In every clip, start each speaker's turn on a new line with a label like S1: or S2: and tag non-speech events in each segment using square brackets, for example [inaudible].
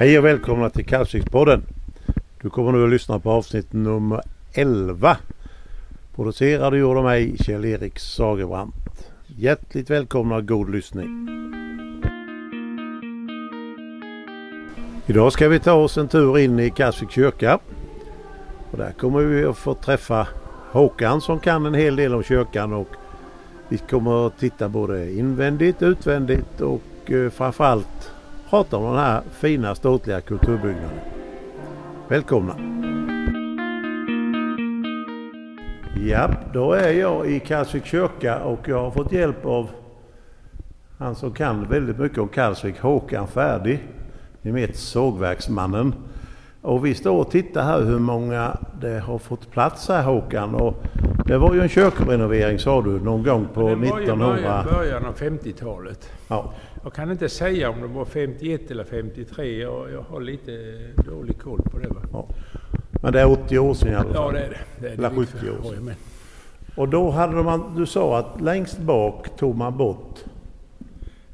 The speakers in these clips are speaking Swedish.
S1: Hej och välkomna till Kalvsvikspodden. Du kommer nu att lyssna på avsnitt nummer 11. Producerad och gjord av mig Kjell-Erik Sagerbrant. Hjärtligt välkomna och god lyssning. Idag ska vi ta oss en tur in i Kalvsviks kyrka. Och där kommer vi att få träffa Håkan som kan en hel del om kyrkan och vi kommer att titta både invändigt, utvändigt och eh, framförallt prata om den här fina ståtliga kulturbyggnaden. Välkomna! Ja, då är jag i Kalvsvik kyrka och jag har fått hjälp av han som kan väldigt mycket om Kalvsvik, Håkan Färdig. Ni vet sågverksmannen. Och vi står och tittar här hur många det har fått plats här Håkan. Och det var ju en kyrkorenovering sa du någon gång på
S2: det var
S1: 1900...
S2: ju början, början av 50-talet.
S1: Ja.
S2: Jag kan inte säga om det var 51 eller 53. Jag, jag har lite dålig koll på det.
S1: Ja. Men det är 80 år sedan i alla
S2: Ja,
S1: fall.
S2: det är det. det, är det
S1: Eller
S2: vi
S1: 70 år
S2: med.
S1: Och då hade man, du sa att längst bak tog man bort...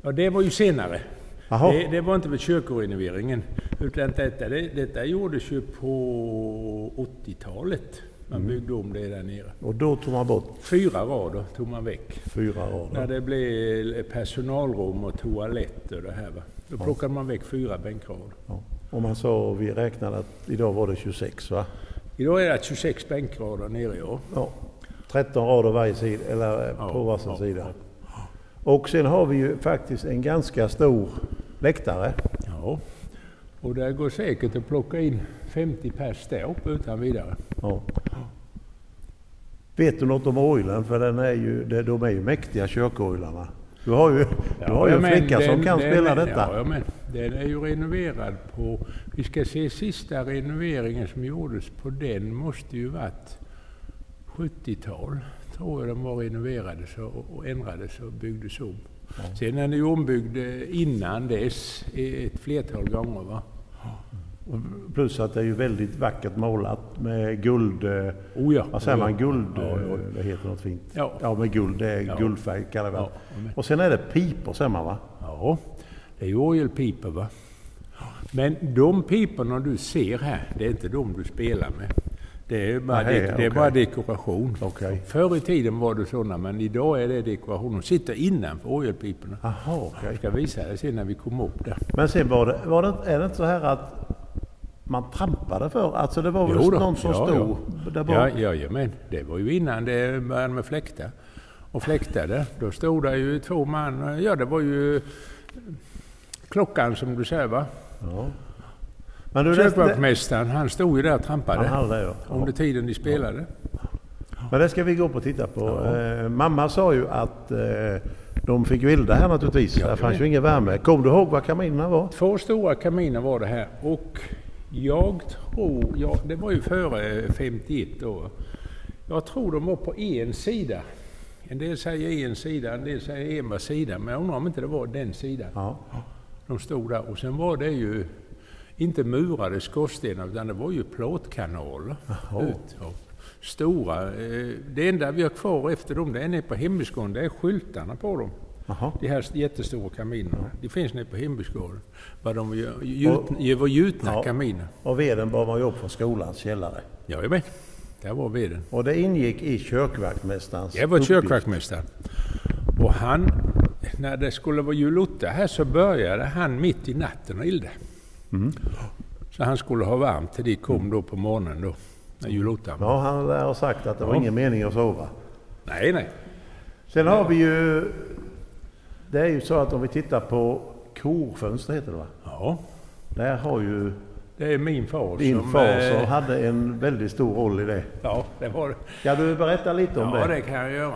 S2: Ja, det var ju senare. Det, det var inte vid kyrkorenoveringen. Utan detta, det, detta gjordes ju på 80-talet. Man
S1: Mm.
S2: byggde om det där nere.
S1: Och då tog man bort
S2: Fyra rader tog man väck.
S1: fyra rader.
S2: När det blev personalrum och toalett och det här. Va? Då plockade man väck fyra bänkrader.
S1: Ja. Och man sa, vi räknade att idag var det 26 va?
S2: Idag är det 26 bänkrader nere, ja.
S1: Ja. 13 rader varje sida, eller eh,
S2: Ja,
S1: på varsin
S2: ja,
S1: sida. Och sen har vi ju faktiskt en ganska stor läktare.
S2: Ja, och det går säkert att plocka in 50 pers där uppe utan vidare.
S1: Ja. Vet du något om orgeln? För den är ju, de är ju mäktiga kyrkorglarna. Du har ju, du har ju en flicka som
S2: den-
S1: kan
S2: den
S1: spela
S2: är-
S1: detta.
S2: Ja, men den är ju renoverad på... Vi ska se sista renoveringen som gjordes på den måste ju varit 70-tal. Tror jag den var renoverades och, och ändrades och byggdes om. Sen är den ju ombyggd eh, innan dess eh, ett flertal gånger. Va?
S1: Plus att det är ju väldigt vackert målat med guld... eh,
S2: Oh ja,
S1: Vad säger
S2: oh ja.
S1: man? Guld...
S2: Ja, ja.
S1: eh, Det heter något fint.
S2: Ja.
S1: ja med guld. Det är guldfärg kallar det. Och sen är det pipor säger man va?
S2: Ja, det är ju orgelpipor va. Men de piporna du ser här, det är inte de du spelar med. Det är bara,
S1: Nej,
S2: det, det är bara dekoration.
S1: Okej.
S2: Förr i tiden var det sådana, men idag är det dekoration. De sitter innanför orgelpiporna.
S1: Jaha, okej.
S2: Jag ska visa dig sen när vi kommer upp där.
S1: Men sen var det, var det, är det inte så här att man trampade för? Alltså det var väl
S2: Jo då,
S1: någon som
S2: ja,
S1: stod där bak?
S2: Ja, ja, ja, men det var ju innan det började med fläktar. Och fläktade, då stod det ju två man. Ja, det var ju klockan som du säger va.
S1: Ja. Men du,
S2: Kyrkvaktmästaren, han stod ju där och trampade.
S1: han hade ja.
S2: Under tiden de spelade.
S1: Men det ska vi gå upp och titta på. Eh, mamma sa ju att eh, de fick vilda här naturligtvis.
S2: Ja,
S1: det fanns ju ingen värme. Kom du ihåg vad kaminerna var?
S2: Två stora kaminer var det här och jag tror, ja, det var ju före 51 då. Jag tror de var på en sida. En del säger en sida, en del säger en var sida. Men jag undrar om inte det var den sidan.
S1: Ja.
S2: De stod där och sen var det ju inte murade skorstenar utan det var ju plåtkanaler.
S1: Jaha.
S2: Ut, ja. Stora. eh, Det enda vi har kvar efter dem, det är nere på Hembygdsgården, det är skyltarna på dem.
S1: Jaha.
S2: De här jättestora kaminerna. De finns nere på Hembygdsgården. Var de gjut, det var gjutna
S1: Ja.
S2: kaminer.
S1: Och veden bar man ju upp från skolans källare.
S2: Jajamän, där var veden.
S1: Och det ingick i kyrkvaktmästarens
S2: Jag var
S1: uppgift.
S2: kyrkvaktmästare. Och han, när det skulle vara julotta här så började han mitt i natten att elda.
S1: Mm.
S2: Så han skulle ha varmt till de kom då på morgonen då, när julottan.
S1: Ja, han lär ha sagt att det var
S2: Ja.
S1: ingen mening att sova.
S2: Nej, nej.
S1: Sen har vi ju... Det är ju så att om vi tittar på korfönster heter det va?
S2: Ja,
S1: Där har ju
S2: det är min far
S1: din
S2: som...
S1: far
S2: eh,
S1: som hade en väldigt stor roll i det.
S2: Ja, det var det.
S1: Ska du berätta lite om
S2: Ja,
S1: det?
S2: det kan jag göra.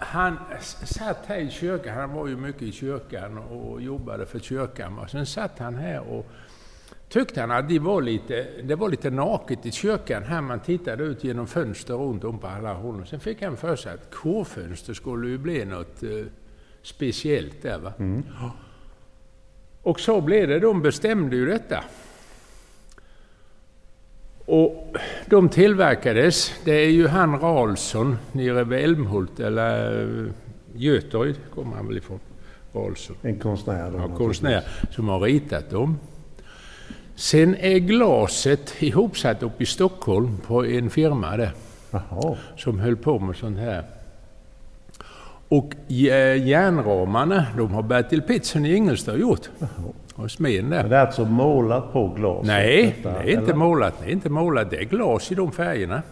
S2: Han satt här i kyrkan, han var ju mycket i kyrkan och jobbade för kyrkan. va. Sen satt han här och tyckte han att det var lite, det var lite naket i kyrkan. Här man tittade ut genom fönster runt om på alla håll. Sen fick han för sig att korfönster skulle ju bli något eh, speciellt där. Va? Ja. Och så blev det, de bestämde ju detta. Och de tillverkades, det är ju han Ralsson nere vid Älmhult, eller eh, Göteryd kommer han väl ifrån, Ralsson.
S1: En konstnär.
S2: Ja, konstnär som har ritat dem. Sen är glaset ihopsatt uppe i Stockholm på en firma där
S1: Jaha.
S2: som höll på med sånt här. Och järnramarna, de har Bertil Pettersson i Ingelstad gjort. Och smeden
S1: Men
S2: där.
S1: det är alltså målat på glaset?
S2: Nej,
S1: detta,
S2: det är inte
S1: eller?
S2: målat. Det är inte målat. Det är glas i de färgerna.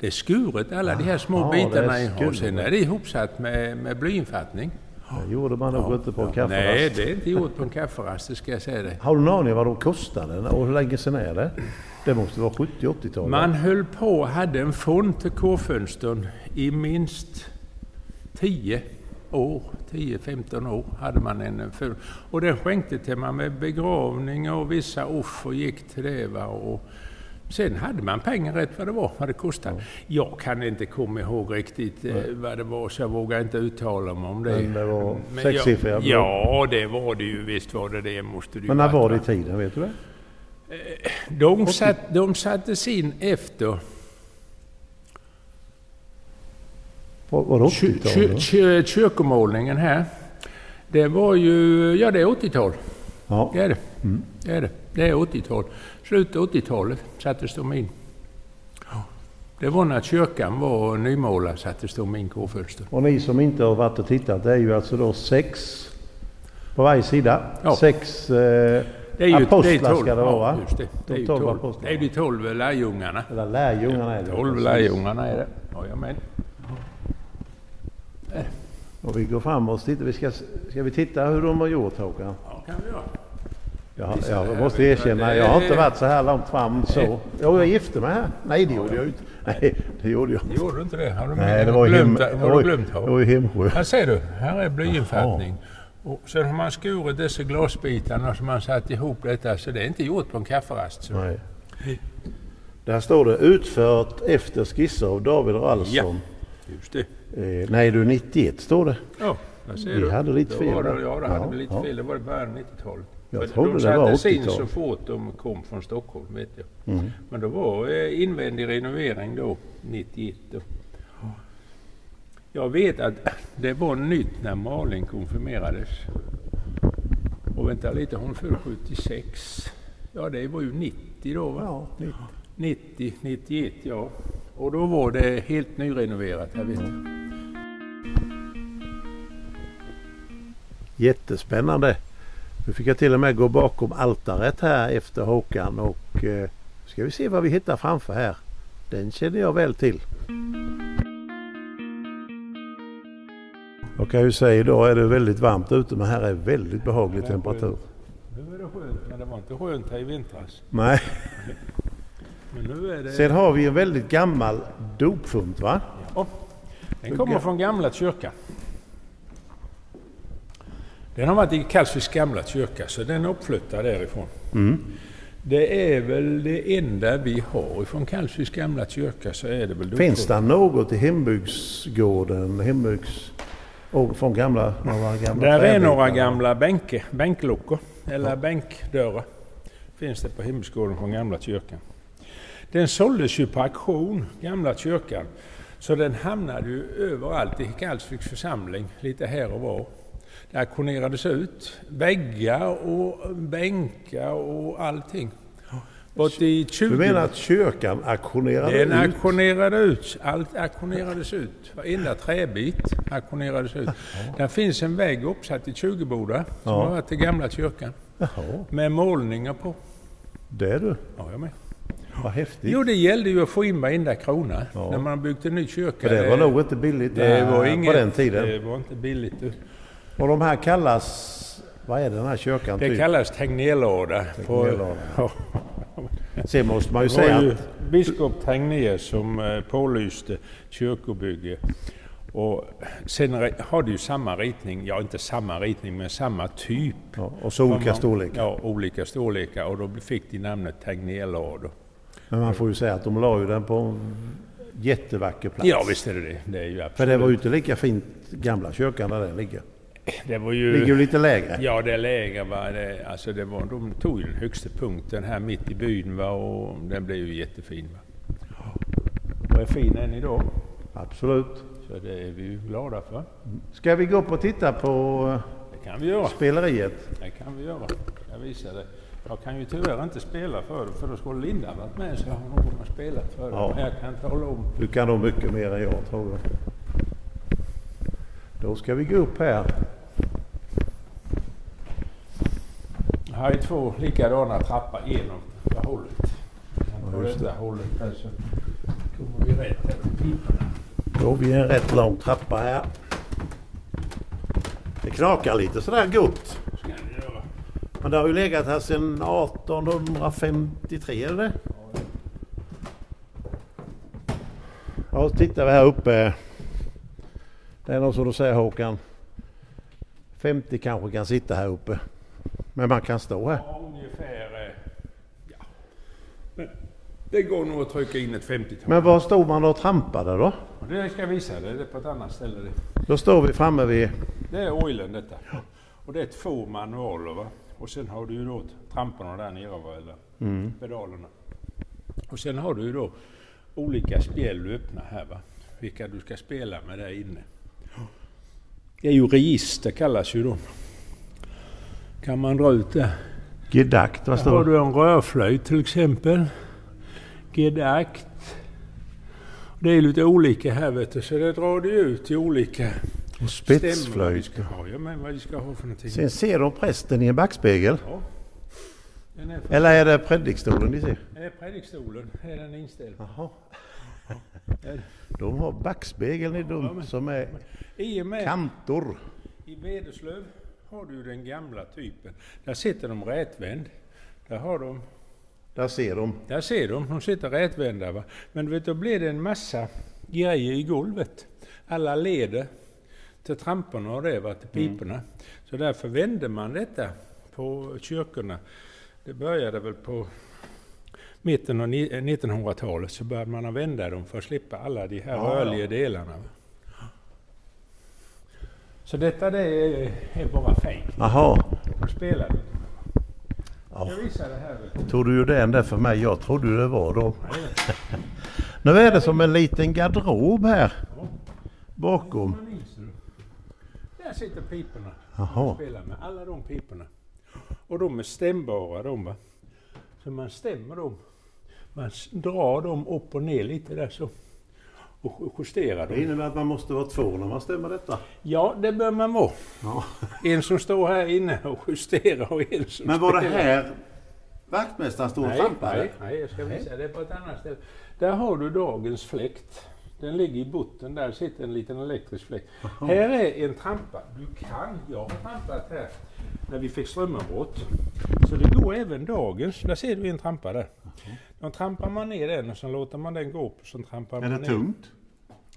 S2: Det är skuret, alla de här små
S1: det är
S2: bitarna. Och sen är det ihopsatt med, med blyinfattning.
S1: Det gjorde man nog inte på en kafferast.
S2: Nej, det är inte gjort på en kafferast, det ska jag säga dig.
S1: Har du någon aning vad de kostade och hur länge sedan är det? Det måste vara 70-80-talet?
S2: Man höll på hade en fond till K-fönstren i minst 10 år, 10-15 år hade man en fond. Och den skänkte till man med begravning och vissa offer gick till det. Va? Och sen hade man pengar rätt vad det var, vad det kostade. Jag kan inte komma ihåg riktigt eh, vad det var så jag vågar inte uttala mig om det.
S1: Men det var sexsiffriga.
S2: Ja, det var det ju. Visst var det det. Måste det
S1: Men när var det i tiden? Vet du det?
S2: De, satt, de sattes in efter
S1: Var, var det
S2: Ky-
S1: 80-talet?
S2: ky- ky- Kyrkomålningen här, det var ju, ja det är 80-tal.
S1: Ja.
S2: Det är det. Det är det. Det är 80-tal. Slutet av 80-talet sattes de in. Ja. Det var när kyrkan var nymålad sattes de in K-fönster.
S1: Och ni som inte har varit och tittat, det är ju alltså då sex på varje sida.
S2: Ja.
S1: Sex eh,
S2: Det är ju
S1: apostlar
S2: det är tolv,
S1: ska det vara va?
S2: Ja, det. Det är
S1: De tolv
S2: tolv. Det är de tolv lärjungarna.
S1: Eller lärjungarna är det.
S2: Tolv lärjungarna är det. Jajamän.
S1: Och vi går fram och tittar. Vi ska, ska vi titta hur de har gjort Håkan?
S2: Ja, kan vi göra.
S1: Jag, jag måste erkänna,
S2: jag,
S1: har inte varit så här långt fram så. Jo, jag gifte mig här. Nej, det gjorde jag inte. Nej, det gjorde jag inte.
S2: Gjorde du inte det? Har du
S1: Nej, det var
S2: glömt,
S1: hem,
S2: har du
S1: oj,
S2: glömt?
S1: det var i Hemsjö.
S2: Här ser du, här är blyinfattning. Och sen har man skurit dessa glasbitarna som man satt ihop detta, så det är inte gjort på en kafferast. Så.
S1: Nej. Där står det utfört efter skisser av David Ralsson.
S2: Just det.
S1: Eh, nej du, 91 står det.
S2: Ja, där ser
S1: Vi
S2: du.
S1: hade lite fel
S2: Var det,
S1: där.
S2: ja, det hade
S1: Ja,
S2: lite
S1: ja.
S2: fel. Det var i början av 90-talet.
S1: Jag
S2: Men
S1: trodde
S2: de
S1: det var
S2: sattes in
S1: 80-tal.
S2: så fort de kom från Stockholm, vet jag.
S1: Mm.
S2: Men det var eh, invändig renovering då, 91. Då. Jag vet att det var nytt när Malin konfirmerades. Och vänta lite, hon föddes 76. Ja, det var ju 90 då va?
S1: Ja, 90.
S2: 90, 91 ja. Och då var det helt nyrenoverat, jag vet jag.
S1: Jättespännande. Nu fick jag till och med gå bakom altaret här efter Håkan och eh, ska vi se vad vi hittar framför här. Den känner jag väl till. Jag kan ju säga idag är det väldigt varmt ute men här är väldigt behaglig temperatur.
S2: Nu är det skönt, men det var inte skönt här i vintras.
S1: Nej. [laughs]
S2: Men nu är det...
S1: Sen har vi en väldigt gammal dopfunt va?
S2: Ja, den kommer från gamla kyrkan. Den har varit i Kalvsviks gamla kyrka, så den är uppflyttad därifrån.
S1: Mm.
S2: Det är väl det enda vi har ifrån Kalvsviks gamla kyrka, så är det väl
S1: Finns det något i hembygdsgården, hembygds... Och från gamla, några gamla
S2: Där är några gamla bänke, bänkluckor, eller bänkdörrar. Finns det på hembygdsgården från gamla kyrkan. Den såldes ju på auktion, gamla kyrkan. Så den hamnade ju överallt i Kalvsviks församling, lite här och var. Det auktionerades ut väggar och bänkar och allting. Bort i 20
S1: Du menar att kyrkan auktionerade
S2: den
S1: ut?
S2: auktionerade ut. Allt auktionerades ut. Varenda träbit auktionerades ut. Där finns en vägg uppsatt i Tjugoboda som
S1: Ja.
S2: har varit till gamla kyrkan.
S1: Jaha,
S2: Med målningar på.
S1: det är du.
S2: Ja, jag med.
S1: Vad häftigt.
S2: Jo, det gällde ju att få in varenda krona
S1: Ja.
S2: när man byggt en ny kyrka.
S1: För det var nog inte billigt
S2: det
S1: där
S2: var inget,
S1: på den tiden.
S2: Det var inte billigt. du.
S1: Och de här kallas... Vad är den här kyrkan
S2: Det
S1: typ?
S2: kallas Tegnérlåda.
S1: Sen måste man ju säga
S2: ju
S1: att...
S2: biskop Tegnér som eh, pålyste kyrkobygge. Och sen har det ju samma ritning, ja inte samma ritning men samma typ.
S1: Ja, och så olika storlekar.
S2: Ja, olika storlekar och då fick de namnet Tegnérlådor.
S1: Men man får ju säga att de la ju den på en jättevacker plats.
S2: Ja visst är det det. Det är ju absolut.
S1: För det var ju inte lika fint gamla kyrkan där den ligger.
S2: det var
S1: Ligger ju lite lägre.
S2: Ja, det lägre var det. Alltså det var, de tog ju den högsta punkten här mitt i byn va, och den blev ju jättefin. Va. Och är fin än idag.
S1: Absolut.
S2: Så det är vi ju glada för.
S1: Ska vi gå upp och titta på
S2: Det kan vi göra.
S1: speleriet?
S2: Det kan vi göra. Jag visar det. Jag kan ju tyvärr inte spela för det, för då skulle Linda varit med så har hon spelat för det.
S1: Ja.
S2: Men jag kan tala om.
S1: Du kan nog mycket mer än jag tror jag. Då ska vi gå upp här.
S2: Har ju två likadana trappor genom det hållet.
S1: Ja,
S2: På detta hållet här så kommer vi rätt här piporna.
S1: Då har vi en rätt lång trappa här. Det knakar lite sådär gott. Men det har ju legat här sedan 1853 eller? Ja, så tittar vi här uppe. Det är nog som du säger Håkan. 50 kanske kan sitta här uppe. Men man kan stå här.
S2: Ja, ungefär. eh, Ja. Men det går nog att trycka in ett 50-tal.
S1: Men var stod man och trampade då?
S2: Och Det ska jag visa dig. Det är på ett annat ställe.
S1: Då står vi framme vid...
S2: Det är oilen detta. Och det är två manualer va. Och sen har du ju då tramporna där nere eller
S1: Mm.
S2: pedalerna. Och sen har du ju då olika spel du öppnar här va. Vilka du ska spela med där inne. Det är ju register kallas ju de. Kan man dra ut det.
S1: Gedakt, vad
S2: har
S1: står det?
S2: du en rörflöjt till exempel. Gedakt. Det är lite olika här vet du, så det drar du ut till olika
S1: Och spetsflöjt.
S2: ska ha. Ja, men vad vi ska ha för någonting.
S1: Sen ser de prästen i en backspegel.
S2: Ja. Är,
S1: Eller är det predikstolen de ser?
S2: är predikstolen, är den inställd.
S1: Jaha. [laughs] De har backspegeln i
S2: Ja,
S1: dum
S2: men-
S1: som är
S2: I med
S1: kantor.
S2: i Vederslöv har du den gamla typen. Där sitter de rätvänd. Där har de
S1: Där ser de.
S2: Där ser de, de sitter rätvända. Va? Men du vet, då blir det en massa grejer i golvet. Alla leder till tramporna och det, va, till piporna. Så därför vände man detta på kyrkorna. Det började väl på mitten av ni- 1900-talet så började man vända dem för att slippa alla de här
S1: Ja, ja.
S2: rörliga delarna. Va? Så detta det är, är bara fejk.
S1: Jaha.
S2: Nu spelar du.
S1: Ja.
S2: Jag visar det här.
S1: Tog du ju den där för mig? Jag trodde det var dem. [laughs] Nu är det som en liten garderob här bakom.
S2: Där sitter piporna.
S1: Jaha.
S2: Spelar med alla de piporna. Och de är stämbara de va. Så man stämmer dem. Man drar dem upp och ner lite där så. Och ju- justerar
S1: Det
S2: dem.
S1: innebär att man måste vara två när man stämmer detta.
S2: Ja, det bör man vara.
S1: Ja.
S2: En som står här inne och justerar och en som
S1: Men var det här vaktmästaren stod och
S2: Nej,
S1: trampade?
S2: nej, nej, jag ska visa det på ett annat ställe. Där har du dagens fläkt. Den ligger i botten, där sitter en liten elektrisk fläkt. Här är en trampa. Du kan, jag har trampat här när vi fick strömavbrott. Så det går även dagens. Där ser du en trampa där. Då trampar man ner den och så låter man den gå upp och så trampar
S1: Är
S2: man
S1: det
S2: ner.
S1: tungt?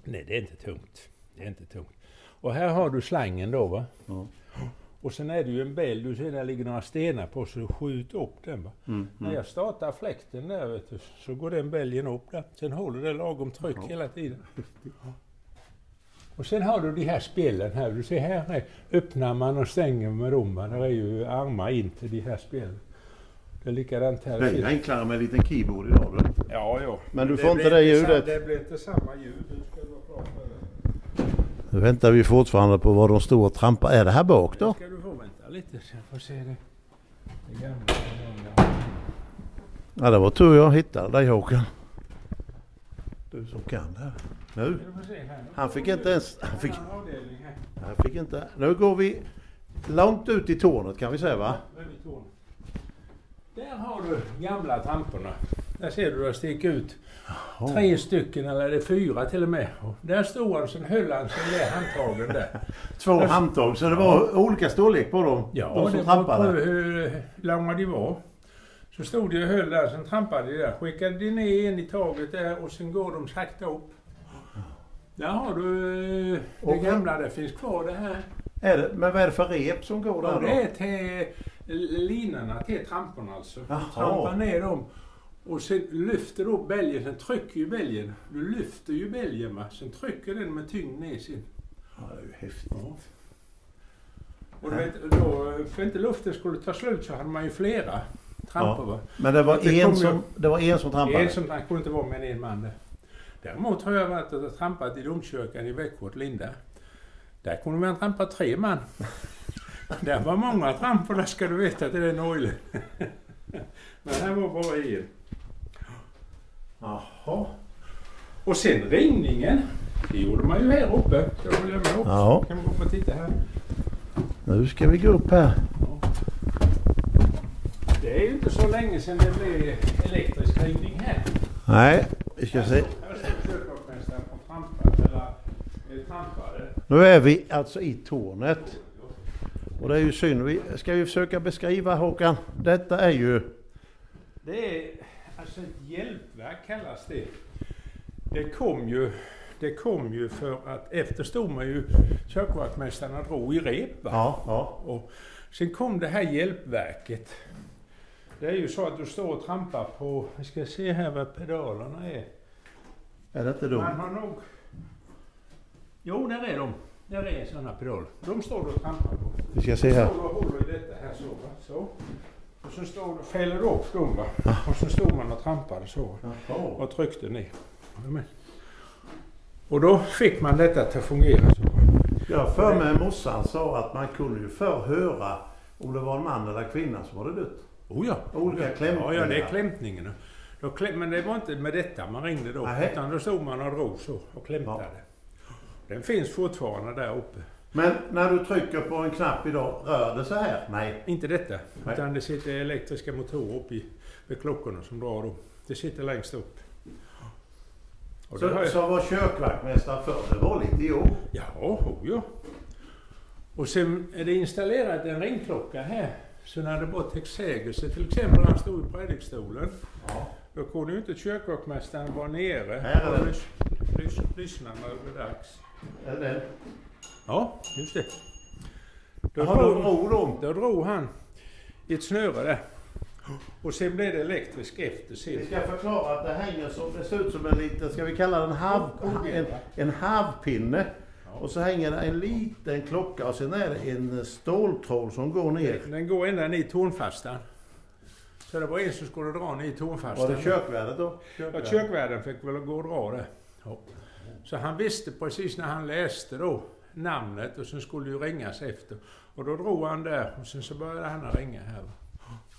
S2: Nej, det är inte tungt. Det är inte tungt. Och här har du slangen då va.
S1: Ja.
S2: Och sen är det ju en bäll, du ser där ligger några stenar på så du skjuter upp den va.
S1: Mm.
S2: När jag startar fläkten där vet du, så går den bälgen upp där. Sen håller det lagom tryck
S1: Ja.
S2: hela tiden. Och sen har du de här spelen här. Du ser här är, öppnar man och stänger med dem. va. Där är ju armar in till de här spelen. Det är likadant här.
S1: Det är enklare med en liten keyboard idag. Du.
S2: Ja, ja.
S1: Men du
S2: Det
S1: får inte det ljudet.
S2: Det blir inte samma ljud. Du ska vara klar.
S1: Nu väntar vi fortfarande på vad de står och trampar. Är det här bak då?
S2: ska du få vänta lite så jag får se det. Det gamla.
S1: Ja, det var tur jag hittade dig Håkan. Du som kan det här. Nu. Han fick inte ens... Han fick, han fick inte... Nu går vi långt ut i tornet kan vi säga va?
S2: Där har du gamla tramporna. Där ser du det sticker ut tre stycken eller är det fyra till och med. Där stod han, sen höll han sig med handtagen där. [laughs]
S1: Två handtag så det var olika storlek på dem.
S2: Ja,
S1: de som
S2: det var på
S1: trampade.
S2: hur långa de var. Så stod de och höll där, sen trampade de där. Skickade de ner en i taget där och sen går de sakta upp. Där har du eh, det gamla, det finns kvar det här.
S1: Är det, men vad är det för rep som går där
S2: Och
S1: då?
S2: det är till linorna till tramporna alltså. Du
S1: Jaha.
S2: trampar ner dem och sen lyfter du upp bälgen, sen trycker ju bälgen. Du lyfter ju bälgen va, sen trycker den med tyngd ner sin.
S1: Ja, det är ju häftigt.
S2: Och du vet, då, för inte luften skulle ta slut så hade man ju flera trampor va.
S1: Men det var,
S2: Det
S1: en
S2: kom ju-
S1: som, det var en som trampade?
S2: En som det kunde inte vara med en man där. Däremot har jag varit och trampat i domkyrkan i Växjö, Linda. Där kunde man trampa tre man. [laughs] Där var många trampor, där ska du veta till den oilen. Men här var bara el.
S1: Jaha.
S2: Och sen ringningen. Det gjorde man ju här uppe. Jag med också?
S1: Ja.
S2: Kan vi gå upp och titta här?
S1: Nu ska vi gå upp här.
S2: Det är ju inte så länge sedan det blev elektrisk ringning här.
S1: Nej, vi ska se.
S2: Eh.
S1: Nu är vi alltså i tornet. Och det är ju synd. Vi, ska vi försöka beskriva Håkan? Detta är ju...
S2: Det är alltså ett hjälpverk kallas det. Det kom ju, det kom ju för att efter stod man ju kyrkvaktmästarna drog i rep. Va?
S1: Ja, ja.
S2: Och sen kom det här hjälpverket. Det är ju så att du står och trampar på, vi ska se här vad pedalerna är.
S1: Är det inte dumt?
S2: Man har nog... Jo, där är de. Där är sådana pedaler. De står du och trampar på.
S1: Vi ska se här.
S2: Står du och håller i detta här så. Va? så. Och så står du, fäller du upp dem va. Och så stod man och trampade så. Och tryckte ner. Och då fick man detta till att fungera så.
S1: Jag för mig morsan sa att man kunde ju förr höra om det var en man eller kvinna som hade dött.
S2: Oh ja.
S1: Olika klämningar.
S2: Ja, ja, det är klämtningen. Då kläm, men det var inte med detta man ringde då.
S1: Nej.
S2: Utan då stod man och drog så och klämtade. Den finns fortfarande där uppe.
S1: Men när du trycker på en knapp idag, rör det så här? Nej.
S2: Inte detta.
S1: Nej.
S2: Utan det sitter elektriska motorer uppe i, vid klockorna som drar dem. Det sitter längst upp. Och
S1: Så,
S2: jag-
S1: så var kyrkvaktmästare förr, det var lite jobb.
S2: Ja, oh, ja. Och sen är det installerat en ringklocka här. Så när det var texsägelse, till exempel när han stod i predikstolen,
S1: Ja.
S2: då kunde ju inte kyrkvaktmästaren vara nere och lyssna när det blev dags.
S1: Är det den?
S2: Ja, just det. Då,
S1: Jaha, då
S2: drog,
S1: drog
S2: då drog han i ett snöre där. Och sen blev det elektriskt efter
S1: Vi
S2: sen.
S1: ska förklara att det hänger som, det ser ut som en liten, ska vi kalla den hav, en, en havpinne. Och så hänger det en liten klocka och sen är det en ståltråd som går ner.
S2: Den går ända ner i tornfastan. Så det var en som skulle dra ner i tornfastan.
S1: Var det kyrkvärdet då?
S2: Ja, kyrkvärden fick väl gå och dra det. Ja. Så han visste precis när han läste då namnet och sen skulle ju ringas efter. Och då drog han där och sen så började han ringa här.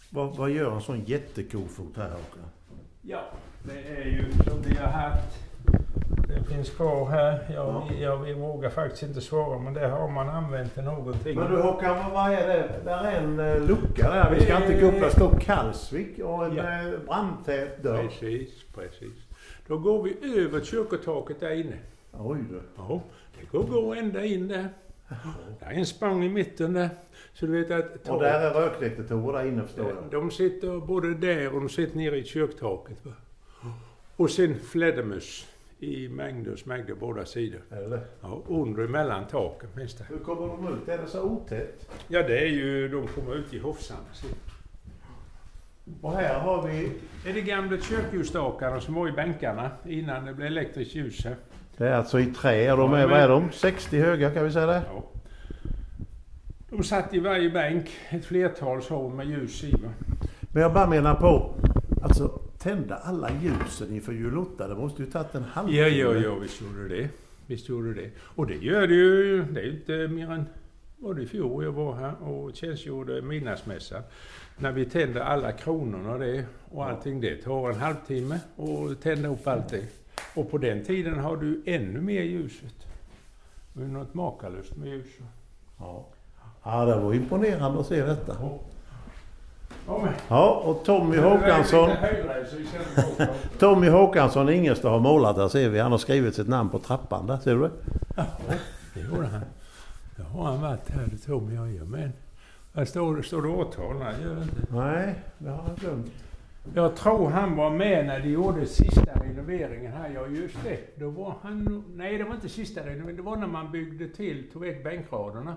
S1: Vad, vad gör en sån jättekofot här Håkan?
S2: Ja, det är ju som vi har haft. Det finns kvar här. Jag, jag, jag vågar faktiskt inte svara men det har man använt till någonting.
S1: Men du Håkan, vad- vad är det? Där är en eh, lucka där. Vi ska inte gå upp. Där står Kalsvik och en
S2: Ja.
S1: eh, brandtät dörr.
S2: Precis, precis. Då går vi över kyrkotaket där inne.
S1: Oj du.
S2: Ja, det går att gå ända in där. Det är en spång i mitten där. Så du vet att...
S1: Och där är rökdetektorer där inne förstår jag.
S2: De sitter både där och de sitter nere i kyrktaket. Och sen flädermus i mängder och mängder båda sidor.
S1: Eller?
S2: Ja, under mellan taken finns det.
S1: Hur kommer de ut? Är det så otätt?
S2: Ja, det är ju... De kommer ut i Hofsand.
S1: Och här har vi...
S2: Det är de gamla kyrkljusstakarna som var i bänkarna innan det blev elektriskt ljus här.
S1: Det är alltså i trä och de
S2: Ja,
S1: är,
S2: men-
S1: vad är de? 60 höga kan vi säga det?
S2: Ja. De satt i varje bänk, ett flertal så med ljus i.
S1: Men jag bara menar på, alltså tända alla ljusen inför julotta, det måste ju tagit en halvtimme.
S2: Ja, ja, ja, visst gjorde det. Visst gjorde det. Och det gör det ju, det är ju inte mer än, var det i fjol jag var här och tjänstgjorde midnattsmässa. När vi tände alla kronorna och det och allting det tar en halvtimme och tända upp allting. Och på den tiden har du ännu mer ljuset. Det är något makalöst med ljus.
S1: Ja. ja, det var imponerande att se detta.
S2: Ja,
S1: och Tommy Håkansson, Tommy Håkansson Ingestad har målat där ser vi. Han har skrivit sitt namn på trappan där, ser du det?
S2: Ja, det gjorde han. Då har han varit här, det tror jag. Ja, men. Här står, står det årtal? Nej, gör det inte.
S1: Nej, det har jag glömt.
S2: Jag tror han var med när de gjorde sista renoveringen här. Ja, just det. Då var han Nej, det var inte sista renoveringen. Det var när man byggde till, tog väck bänkraderna.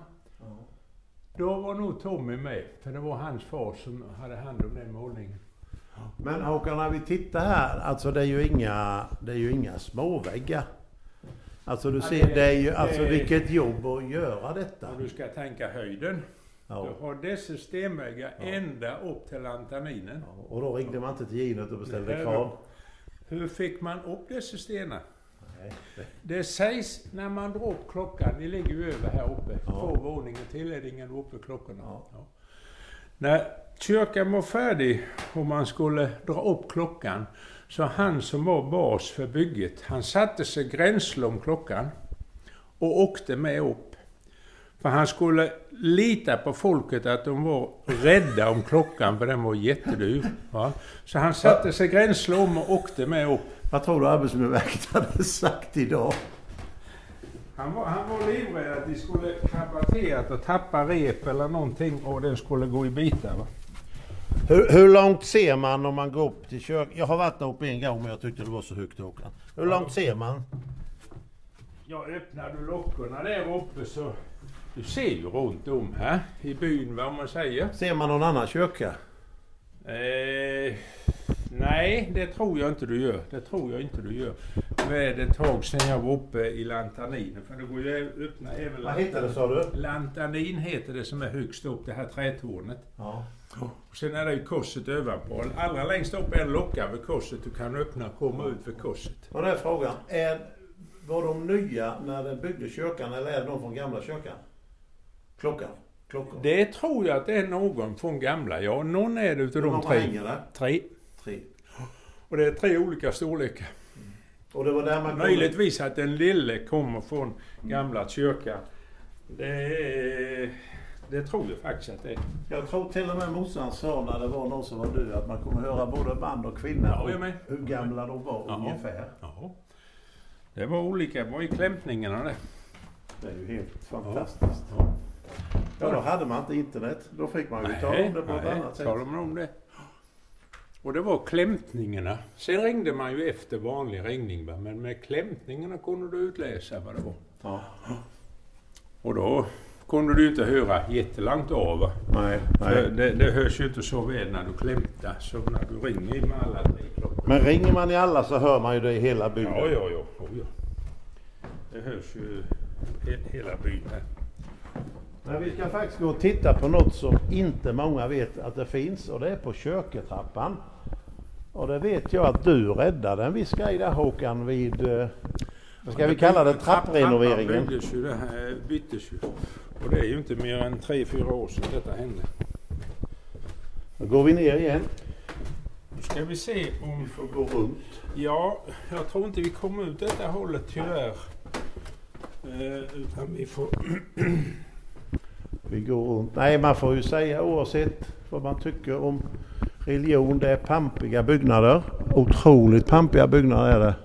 S2: Då var nog Tommy med. För det var hans far som hade hand om den målningen.
S1: Men Håkan, när vi tittar här, alltså det är ju inga, det är ju inga småväggar. Alltså du
S2: Ja,
S1: ser,
S2: det-
S1: är ju, alltså vilket jobb att göra detta.
S2: Om du ska tänka höjden.
S1: Ja.
S2: Du har dessa stenväggar ända upp till lantaninen.
S1: Ja, Och då ringde man inte till Ginet och beställde
S2: Nej,
S1: kran.
S2: Hur fick man upp dessa stenar?
S1: Nej, det-
S2: sägs när man drar upp klockan, ni ligger ju över här uppe,
S1: Ja.
S2: två våningar till är det ingen uppe klockorna.
S1: Ja.
S2: Ja. När kyrkan var färdig och man skulle dra upp klockan. Så han som var bas för bygget, han satte sig gränslom klockan och åkte med upp. För han skulle lita på folket att de var rädda om klockan för den var jättedyr. Va? Så han satte sig gränslom och åkte med upp.
S1: Vad tror du Arbetsmiljöverket [laughs] hade sagt idag?
S2: Han var, han var livrädd att de skulle krabba till och tappa rep eller någonting och den skulle gå i bitar. Va?
S1: Hur, hur långt ser man om man går upp till kyrkan? Jag har varit där uppe en gång men jag tyckte det var så högt Håkan. Hur långt ser man?
S2: Ja, öppnar du luckorna där uppe så du ser ju runt om här i byn vad man säger.
S1: Ser man någon annan kyrka?
S2: Eh, nej, det tror jag inte du gör. Det tror jag inte du gör. Nu är det ett tag sedan jag var uppe i Lantaninen. För det går ju att öppna även...
S1: Vad heter det sa du?
S2: Lantanin heter det som är högst upp, det här trätornet.
S1: Ja.
S2: Och sen är det ju korset ovanpå. Allra längst upp är en lucka vid korset. Du kan öppna och komma ut vid korset.
S1: Och då är frågan, är, var de nya när de byggde kyrkan eller är det de från gamla kyrkan? Klockan? Klockor?
S2: Det tror jag att det är någon från gamla, ja. Någon är det utav de tre. Tre.
S1: Tre.
S2: Och det är tre olika storlekar.
S1: Och det var där man
S2: Möjligtvis att den lille kommer från gamla kyrkan. Det, det tror jag faktiskt att det är.
S1: Jag tror till och med morsan sa när det var någon som var död att man kommer höra både man och kvinna
S2: Ja,
S1: och hur gamla de var
S2: Ja.
S1: ungefär.
S2: Ja. Det var olika, det var i klämtningarna det.
S1: Det är ju helt fantastiskt.
S2: Ja.
S1: Ja, då hade man inte internet. Då fick man ju tala om det på ett
S2: nej,
S1: annat sätt.
S2: talar man om det. Och det var klämtningarna. Sen ringde man ju efter vanlig ringning men med klämtningarna kunde du utläsa vad det var.
S1: Ja.
S2: Och då kunde du inte höra jättelångt av.
S1: Nej, nej.
S2: det, det hörs ju inte så väl när du klämtar som när du ringer med alla tre klockor.
S1: Men ringer man i alla så hör man ju det i hela bygden.
S2: Ja, ja, ja. Oh, ja. Det hörs ju he- hela byn här.
S1: Men vi ska faktiskt gå och titta på något som inte många vet att det finns och det är på köketrappan. Och det vet jag att du räddade en viss grej där Håkan vid, eh, vad ska vi kalla det, trapprenoveringen?
S2: Trappan byggdes ju, det här byttes ju. Och det är ju inte mer än tre fyra år sedan detta hände.
S1: Då går vi ner igen.
S2: Nu ska vi se
S1: Vi
S2: om...
S1: får gå runt.
S2: Ja, jag tror inte vi kommer ut detta hållet tyvärr. Eh, utan vi får... [clears throat]
S1: Vi går runt. Nej, man får ju säga oavsett vad man tycker om religion, det är pampiga byggnader. Otroligt pampiga byggnader är det.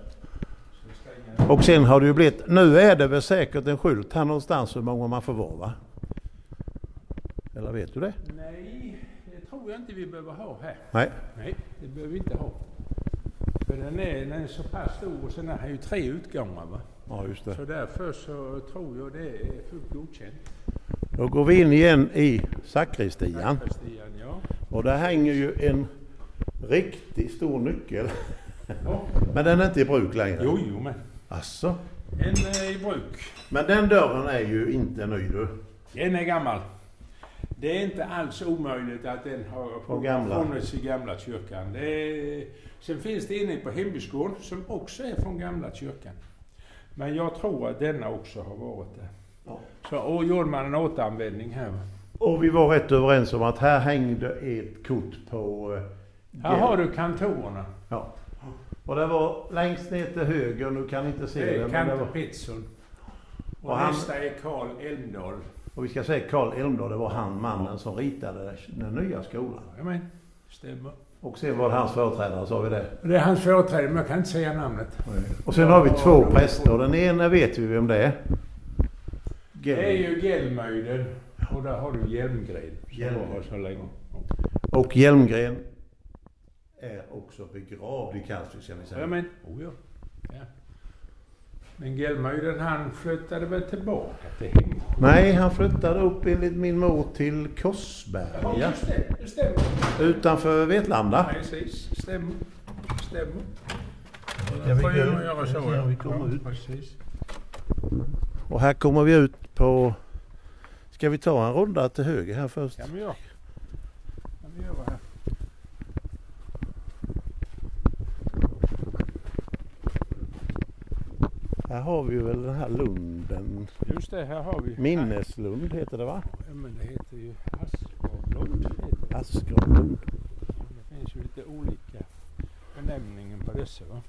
S1: Och sen har det ju blivit, nu är det väl säkert en skylt här någonstans hur många man får vara va? Eller vet du det?
S2: Nej, det tror jag inte vi behöver ha här.
S1: Nej.
S2: Nej, det behöver vi inte ha. För den är, den är så pass stor och sen är det ju tre utgångar va.
S1: Ja, just det.
S2: Så därför så tror jag det är fullt godkänt.
S1: Då går vi in igen i sakristian.
S2: Ja.
S1: Och där hänger ju en riktigt stor nyckel.
S2: ja.
S1: Men den är inte i bruk längre.
S2: Jo, jo, men
S1: Asså?
S2: en är i bruk.
S1: Men den dörren är ju inte ny du.
S2: Den är gammal. Det är inte alls omöjligt att den har
S1: gamla.
S2: funnits i gamla kyrkan. Det är, sen finns det inne på hembygdsgården som också är från gamla kyrkan. Men jag tror att denna också har varit där.
S1: Ja.
S2: Så, och gjorde man en återanvändning här.
S1: Och vi var rätt överens om att här hängde ett kort på... eh,
S2: Här har du kantorerna.
S1: Ja. Och det var längst ner till höger, nu kan ni inte se
S2: Det
S1: det.
S2: är
S1: det
S2: Kante
S1: var.
S2: Och,
S1: Och han-
S2: nästa är Karl Elmdahl.
S1: Och vi ska säga Karl Elmdahl, det var han mannen som ritade den nya skolan.
S2: Jajamän, stämmer.
S1: Och sen var det hans företrädare, sa vi det.
S2: Det är hans företrädare, men jag kan inte säga namnet.
S1: Och sen har vi två präster, den ena vet vi vem det är.
S2: Det är ju Hjälmöjden och där har du var här så länge.
S1: Och Hjelmgren är också begravd i Kalvsvik ska vi säga.
S2: Jajamän. Oh, ja. ja. Men Hjälmöjden han flyttade väl tillbaka till hem?
S1: Nej, han flyttade upp enligt min mor till
S2: Ja,
S1: Korsberga
S2: just det. Det stämmer.
S1: utanför Vetlanda.
S2: Precis, stämmer. Stämmer.
S1: Ja, vi
S2: göra så.
S1: ja, vi kommer ut.
S2: Precis.
S1: Och här kommer vi ut på... Ska vi ta en runda till höger här först?
S2: kan vi göra. kan vi göra här.
S1: Här har vi väl den här lunden.
S2: Just det, här har vi.
S1: Minneslund heter det va?
S2: Ja, men det heter ju Asparlund. heter det. Finns ju lite olika benämningar på dessa. Va?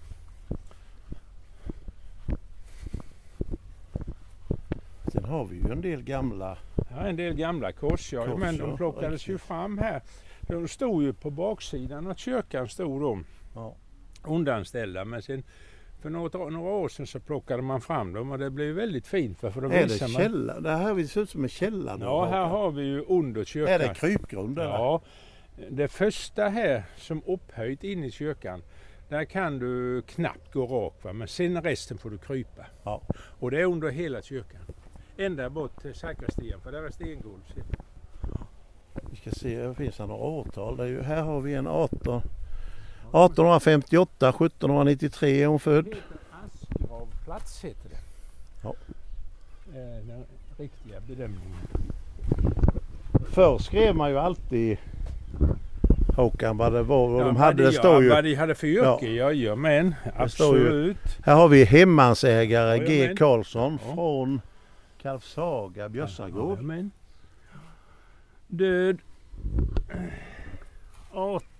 S1: Sen har vi ju en del gamla
S2: Ja, en del gamla kors, ja.
S1: Kors,
S2: men de plockades ju fram här. De stod ju på baksidan av kyrkan, stod de
S1: Ja.
S2: undanställda. Men sen för något, några år sedan så plockade man fram dem och det blev väldigt fint. För då
S1: Är det
S2: visar man,
S1: källare? Det här ser ut som en källare.
S2: Ja, här har vi ju under kyrkan.
S1: Är det krypgrund eller?
S2: Ja, det första här som upphöjt in i kyrkan, där kan du knappt gå rakt va? men sen resten får du krypa.
S1: Ja.
S2: Och det är under hela kyrkan. Ända bort till sakristian, för där är stengolv.
S1: Vi ska se, finns det några årtal. Det är ju, här har vi en 18, 1858, 1793 är hon född.
S2: heter Askgravplats heter det.
S1: Ja.
S2: Eh, Den riktiga bedömningen.
S1: Förr skrev man ju alltid Håkan vad det var och
S2: Ja,
S1: de hade,
S2: de-
S1: det står
S2: ja,
S1: ju.
S2: Vad de hade för yrke, ja. jajamän. Absolut.
S1: Här har vi hemmansägare G
S2: Jajamän.
S1: Karlsson
S2: Ja.
S1: från Kalvshaga, Bjössagård.
S2: Jajamän. Död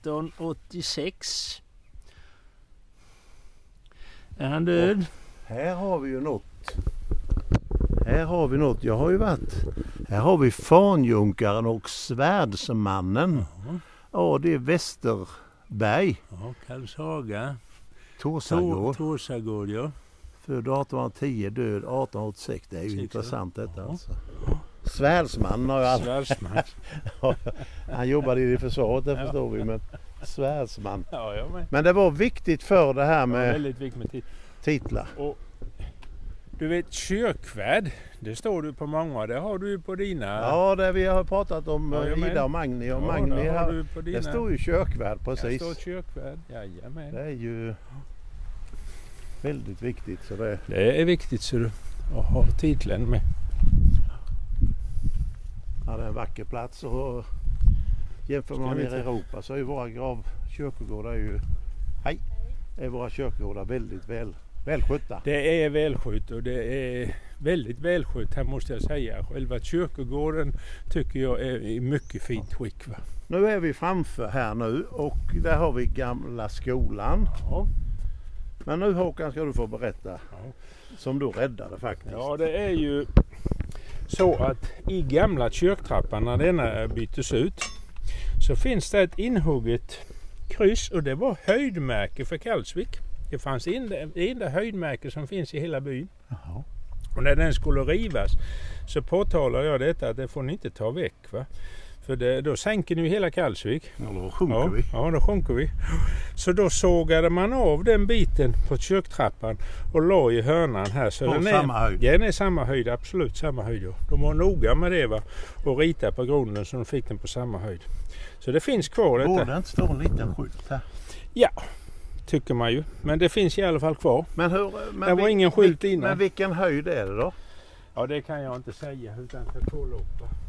S2: 1886. Är han död?
S1: Här har vi ju något. Här har vi något. Jag har ju varit. Här har vi Fanjunkaren och Svärdsmannen. Ja, det är Västerberg,
S2: Ja, Karlshaga.
S1: Torsagård.
S2: Torsagård, ja.
S1: Född 1810, död 1886. Det är ju intressant detta
S2: ja.
S1: alltså. Svärdsmannen har jag aldrig...
S2: Svärdsman. [laughs]
S1: Han jobbade i försvaret, det
S2: Ja.
S1: förstår vi. Men svärdsman.
S2: ja, ja, men.
S1: Men det var viktigt för det här
S2: Ja,
S1: med
S2: väldigt viktigt med tid.
S1: titlar.
S2: Och du vet kyrkvärd, det står du på många, det har du ju på dina.
S1: Ja, det vi har pratat om eh,
S2: Jajamän.
S1: Ida och Magni. Och
S2: Ja,
S1: Magni
S2: det har
S1: här,
S2: du på dina.
S1: det står ju kyrkvärd precis.
S2: står kyrkvärd, jajamän.
S1: Det är ju väldigt viktigt. Så det,
S2: Det är viktigt så du att ha titeln med.
S1: Ja, det är en vacker plats. Och jämför man med Europa så är ju våra grav, kyrkogårdar ju, hej, är våra kyrkogårdar väldigt väl, välskötta.
S2: Det är välskött och det är väldigt välskött här måste jag säga. Själva kyrkogården tycker jag är i mycket fint skick. Va?
S1: Nu är vi framför här nu och där har vi gamla skolan.
S2: Ja.
S1: Men nu Håkan ska du få berätta.
S2: Ja.
S1: Som du räddade faktiskt.
S2: ja, det är ju så att i gamla kyrktrappan när denna byttes ut så finns det ett inhugget kryss och det var höjdmärke för Kalvsvik. Det fanns det enda, det enda höjdmärke som finns i hela byn.
S1: Jaha.
S2: Och när den skulle rivas så påtalade jag detta att det får ni inte ta väck. Va? För det, då sänker ni hela Kalvsvik.
S1: Ja, då sjunker
S2: ja,
S1: vi.
S2: Ja, då sjunker vi. Så då sågade man av den biten på kyrktrappan och la i hörnan här. Så
S1: På
S2: den
S1: samma
S2: är,
S1: höjd?
S2: Ja, den är samma höjd, absolut samma höjd. De var noga med det va? och rita på grunden så de fick den på samma höjd. Så det finns kvar detta.
S1: Borde det inte stå en liten skylt här?
S2: Ja, tycker man ju. Men det finns i alla fall kvar.
S1: Men hur, men
S2: Det var ingen skylt innan.
S1: Men vilken höjd är det då?
S2: Ja, det kan jag inte säga utan ska kolla upp.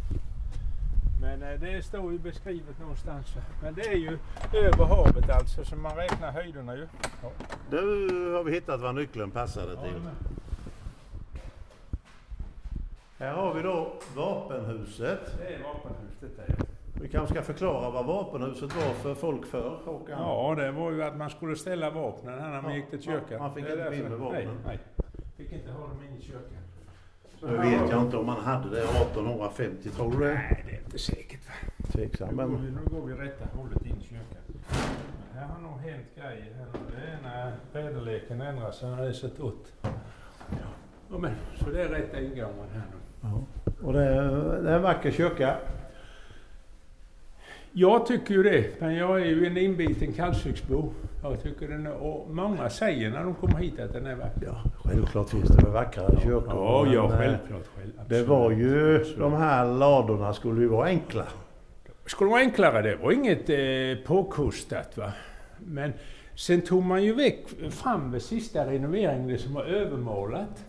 S2: Men eh, det står ju beskrivet någonstans. Men det är ju över havet alltså, så man räknar höjderna ju. Ja.
S1: Nu har vi hittat vad nyckeln passade
S2: Ja,
S1: till.
S2: men-
S1: Här har vi då vapenhuset.
S2: Det är vapenhuset där.
S1: Vi kanske ska förklara vad vapenhuset var för folk förr, Håkan?
S2: Ja, det var ju att man skulle ställa vapnen här när man
S1: Ja,
S2: gick till
S1: ja,
S2: kyrkan.
S1: man fick
S2: Det är
S1: inte in med vapnen.
S2: Nej, nej. Fick inte ha dem inne i kyrkan.
S1: Nu vet jag inte om man hade det 1850, tror du det?
S2: Nej, det är inte säkert.
S1: Tveksam,
S2: Nu, går
S1: men
S2: vi, nu går vi rätta hållet in i kyrkan. Men här har nog hänt grejer. Det är när väderleken ändras så har det sett ut. Ja, men, så det är rätta ingången här nu.
S1: och det är, det är en vacker kyrka.
S2: Jag tycker ju det, men jag är ju en inbiten Kalvsviksbo. Jag tycker den är, och många säger när de kommer hit att den är vacker.
S1: Ja, självklart finns det vackrare kyrkor.
S2: Ja, ja,
S1: eh,
S2: självklart. Själv,
S1: Det var ju,
S2: Absolut.
S1: de här ladorna skulle ju vara enkla.
S2: skulle vara enklare. Det var inget eh, påkostat. Va? Men sen tog man ju väck fram vid sista renoveringen det som var övermålat.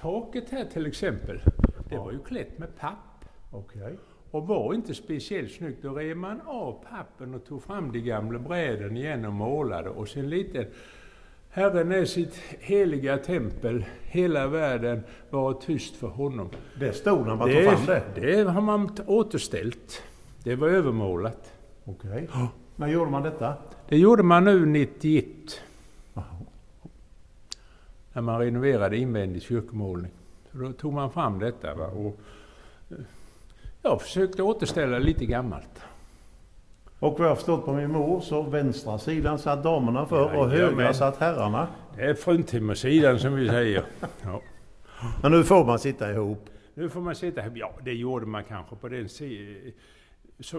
S2: Taket här till exempel, det var ju klätt med papp
S1: Okej.
S2: Och var inte speciellt snyggt. Då rev man av pappen och tog fram de gamla bräden igen och målade och sen lite Herren är sitt heliga tempel, hela världen var tyst för honom.
S1: Det stod när man tog fram det.
S2: det har man återställt. Det var övermålat.
S1: Okej. När gjorde man detta?
S2: Det gjorde man nu 91.
S1: Jaha.
S2: När man renoverade invändig kyrkomålning. Så då tog man fram detta. Va? Och, eh, jag försökte återställa lite gammalt.
S1: Och vad jag förstått på min mor så vänstra sidan satt damerna för och
S2: Jajamän.
S1: högra satt herrarna.
S2: Det är fruntimmersidan som vi säger. Ja.
S1: Men nu får man sitta ihop.
S2: Nu får man sitta här. Ja, det gjorde man kanske på den sidan.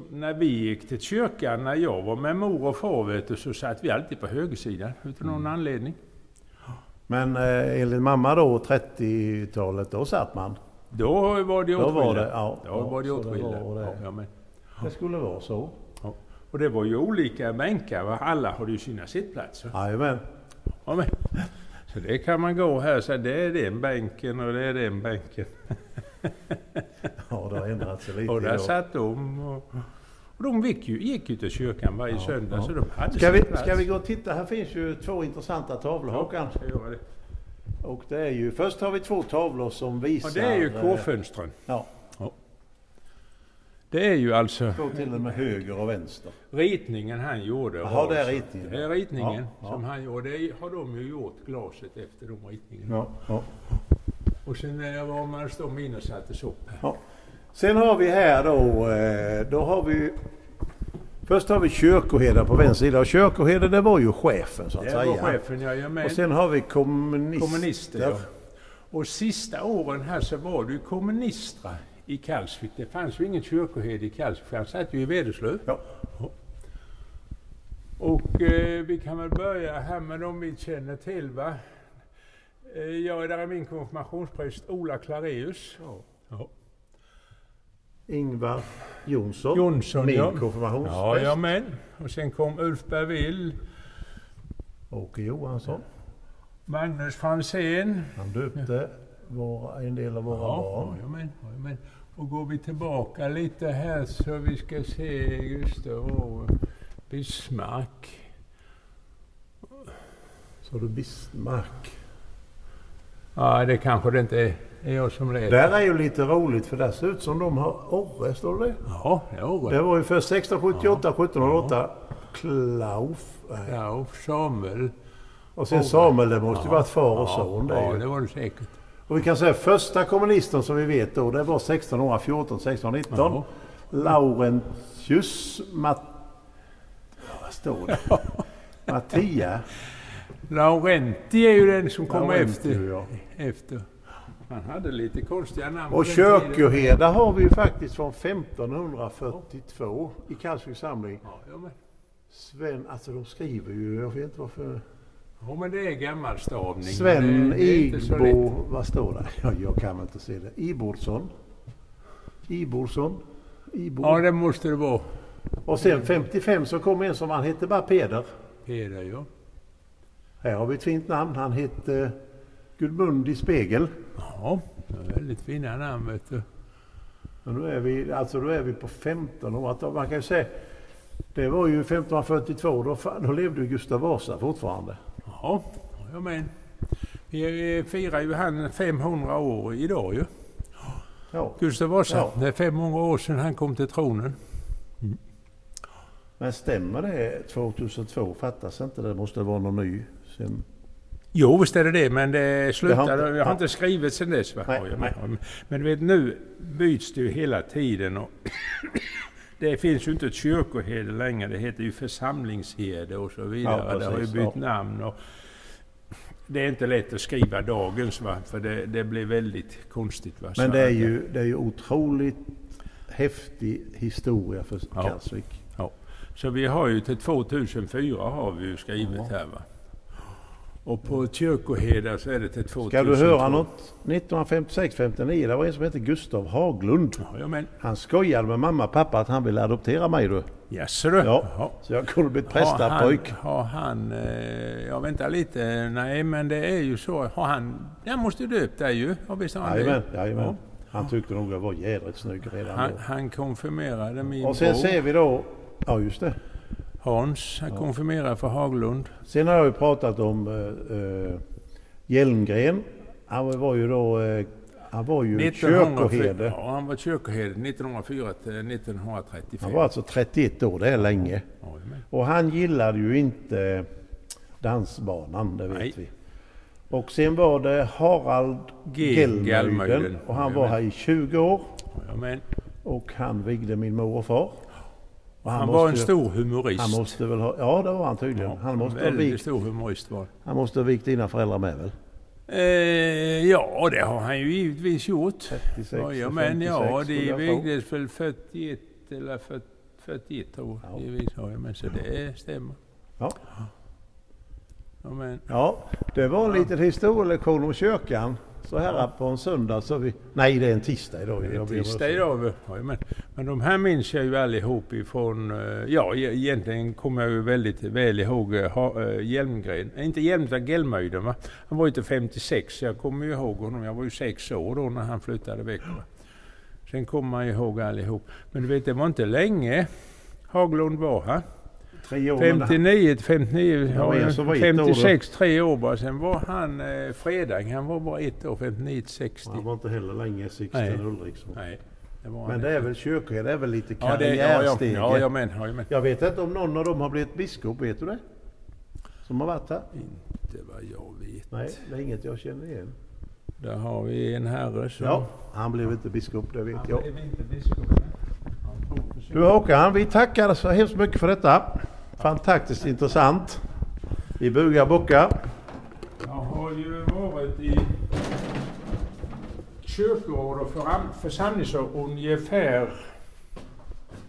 S2: När vi gick till kyrkan, när jag var med mor och far, vet du, så satt vi alltid på högersidan utan någon anledning.
S1: Men eh, enligt mamma då, 30-talet, då satt man.
S2: Då var det
S1: Då
S2: åtskilda.
S1: var det, ja.
S2: Då var det
S1: Ja, så det var det.
S2: Ja, ja, men,
S1: Det skulle vara så.
S2: ja. Och det var ju olika bänkar, va? alla hade ju sina sittplatser.
S1: Jajamän.
S2: Ja, men. Så det kan man gå här och säga, det är den bänken och det är den bänken. [laughs]
S1: Ja, det har ändrat sig lite
S2: Och där satt de. Och, och de gick ju, gick ju till kyrkan varje
S1: Ja,
S2: söndag,
S1: ja.
S2: så de hade
S1: Ska vi,
S2: plats.
S1: ska vi gå och titta? Här finns ju två intressanta tavlor Håkan. Och det är ju, först har vi två tavlor som visar...
S2: Ja, det är ju
S1: eh,
S2: kårfönstren.
S1: Ja,
S2: Det är ju alltså
S1: två till och med höger och vänster.
S2: ritningen han gjorde.
S1: Jaha, det är
S2: så-
S1: ritningen.
S2: Det är ritningen
S1: Ja, ja.
S2: som han gjorde. Det har de ju gjort glaset efter de ritningarna.
S1: Ja, ja.
S2: Och sen var man de in och sattes upp.
S1: Ja. Sen har vi här då, eh, då har vi... Först har vi kyrkoherden på vänster sida och kyrkoherden det var ju chefen så att
S2: Det
S1: säga.
S2: var chefen, jajamän.
S1: Och sen har vi kommunister.
S2: Kommunister, ja. Och sista åren här så var det ju kommunister i Kalvsvik. Det fanns ju ingen kyrkoherde i Kalvsvik, för han satt ju i Vederslöv.
S1: Ja.
S2: Och eh, vi kan väl börja här med de vi känner till va. Eh, ja, där är min konfirmationspräst Ola Clareus. Ja.
S1: Ingvar Jonsson.
S2: Jonsson,
S1: min
S2: ja.
S1: konfirmationspräst.
S2: Ja, ja, men. Och sen kom Ulf Bervill,
S1: Åke Johansson.
S2: Magnus Franzén.
S1: Han döpte våra, en del av våra barn.
S2: ja, men, ja, men. Och går vi tillbaka lite här så vi ska se Gustav och Bismarck.
S1: Så du Bismarck.
S2: Ja, det kanske det inte är, jag som letar.
S1: Där är ju lite roligt för där ser ut som de har Orre, står det
S2: Ja, det är
S1: Det
S2: det.
S1: var ju först 1678, 1708. Klauf. nej.
S2: Ja, Samuel.
S1: Och sen
S2: Orre.
S1: Samuel, det måste ju
S2: Ja.
S1: varit far och son det.
S2: Ja,
S1: är ju.
S2: det var det säkert.
S1: Och vi kan säga första kommunisten som vi vet då, det var 1614, 1619.
S2: Ja.
S1: Laurentius Mat... Ja, vad står det? [laughs] Mattia.
S2: Laurenti är ju den som kom
S1: Laurentius,
S2: efter.
S1: ja.
S2: efter. Han hade lite konstiga namn.
S1: Och kyrkoherde har vi ju faktiskt från 1542 i Kalvsviks samling.
S2: Ja,
S1: Sven, alltså de skriver ju, jag vet inte varför.
S2: ja, men det är gammal stavning.
S1: Sven Igbo, vad står det? Ja, jag kan väl inte se det. Ibordsson. Ibordsson. Ibord.
S2: Ja, det måste det vara.
S1: Och sen 55 så kom en som han hette bara Peder.
S2: Peder, ja.
S1: Här har vi ett fint namn. Han hette Gudmundi Spegel.
S2: Ja, väldigt fina namn vet du.
S1: Men då är vi, alltså då är vi på 1500 Man kan ju säga, det var ju 1542, då, då levde Gustav Vasa fortfarande.
S2: Ja, ja men. Vi firar ju han 500 år idag ju.
S1: Ja.
S2: Gustav Vasa.
S1: Ja.
S2: Det är 500 år sedan han kom till tronen.
S1: Men stämmer det 2002? Fattas inte det? måste vara någon ny. Sen,
S2: Jo, visst är det det, men det slutade.
S1: Det har inte-
S2: jag har
S1: ja.
S2: inte skrivit sen dess. Va?
S1: Nej,
S2: Ja, ja,
S1: nej.
S2: men- du vet, nu byts det ju hela tiden. Och [coughs] det finns ju inte ett kyrkoherde längre. Det heter ju församlingsherde och så vidare.
S1: Ja,
S2: det har ju
S1: precis,
S2: bytt
S1: ja.
S2: namn. Och det är inte lätt att skriva dagens, va? för det, det blir väldigt konstigt. Va?
S1: Men det är, ju, det är ju otroligt häftig historia för
S2: Ja.
S1: Kalvsvik.
S2: Så vi har ju till 2004 har vi ju skrivit
S1: Ja.
S2: här va. Och på kyrkoherdar så är det till 2002.
S1: Ska du höra något? 1956-59, det var en som hette Gustav Haglund.
S2: Ja, men
S1: Han skojade med mamma och pappa att han ville adoptera mig du.
S2: jaså du?
S1: Ja.
S2: Jaha.
S1: Så jag kunde bli prästapojk.
S2: han, har han, eh, jag väntar lite, nej men det är ju så, har han, jag måste döpt dig ju, ja, har han
S1: Jajamän,
S2: det?
S1: jajamän. Han tyckte nog jag var jädrigt snygg redan
S2: Han,
S1: då.
S2: han konfirmerade min
S1: Och sen
S2: bror
S1: ser vi då, ja just det.
S2: Hans, han konfirmerade för Haglund.
S1: Sen har jag ju pratat om uh, Hjelmgren. Han var ju då uh, Han var ju
S2: 1904
S1: kyrkoherde.
S2: Ja, han var kyrkoherde 1904 till 1935.
S1: Han var alltså 31 år, det är länge. Och han gillade ju inte dansbanan, det vet
S2: Nej.
S1: vi. Och sen var det Harald
S2: G.
S1: Gelmöjden
S2: Gelmöjden.
S1: och han var här i 20 år. Och han vigde min mor
S2: Han,
S1: måste
S2: var en stor humorist.
S1: Han måste väl ha, ja det var han tydligen.
S2: Ja,
S1: han, måste ha
S2: väldigt
S1: vikt,
S2: stor humorist var han.
S1: han måste ha vikt dina föräldrar med väl?
S2: Eh, ja, det har han ju givetvis gjort.
S1: 36 och
S2: Jajamän,
S1: 56
S2: ja,
S1: skulle
S2: de
S1: jag tro.
S2: vigdes väl 41 eller 40 41 tror
S1: Ja.
S2: givetvis. Jajamän, så det stämmer.
S1: Ja.
S2: Jajamän.
S1: Ja, det var en liten historielektion om kyrkan. Så här på en söndag så vi... Nej, det är en tisdag idag.
S2: Det är
S1: om
S2: tisdag idag. Jajamän. Men de här minns jag ju allihop ifrån, eh, ja e- egentligen kommer jag ju väldigt väl ihåg eh, eh, Hjelmgren, inte Hjelmgren, Gelmöjden va. Han var ju inte 56, så jag kommer ju ihåg honom. Jag var ju sex år då när han flyttade väck. Va? Sen kommer man ju ihåg allihop. Men du vet, det var inte länge Haglund var här.
S1: Tre år. men det-
S2: 59 till 59,
S1: Ja,
S2: ja,
S1: så var ett år då.
S2: 56, tre år bara. Sen var han eh, Fredang, han var bara ett år, 59 till 60.
S1: Han var inte heller länge Sixten. Ulriksson.
S2: Nej, det
S1: Men det är väl kyrkoherde, det är väl lite
S2: det, ja, ja, ja, men, ja, men.
S1: Jag vet inte om någon av dem har blivit biskop, vet du det? Som har varit här?
S2: Inte vad jag vet.
S1: Nej, det är inget jag känner igen.
S2: Där har vi en herre som...
S1: Ja, han blev inte biskop, det vet
S2: Han
S1: jag.
S2: blev inte biskop.
S1: Du Håkan, vi tackar så hemskt mycket för detta. Fantastiskt intressant. Vi bugar bockar.
S2: Jag har ju varit i kyrkoråd och församlingsår ungefär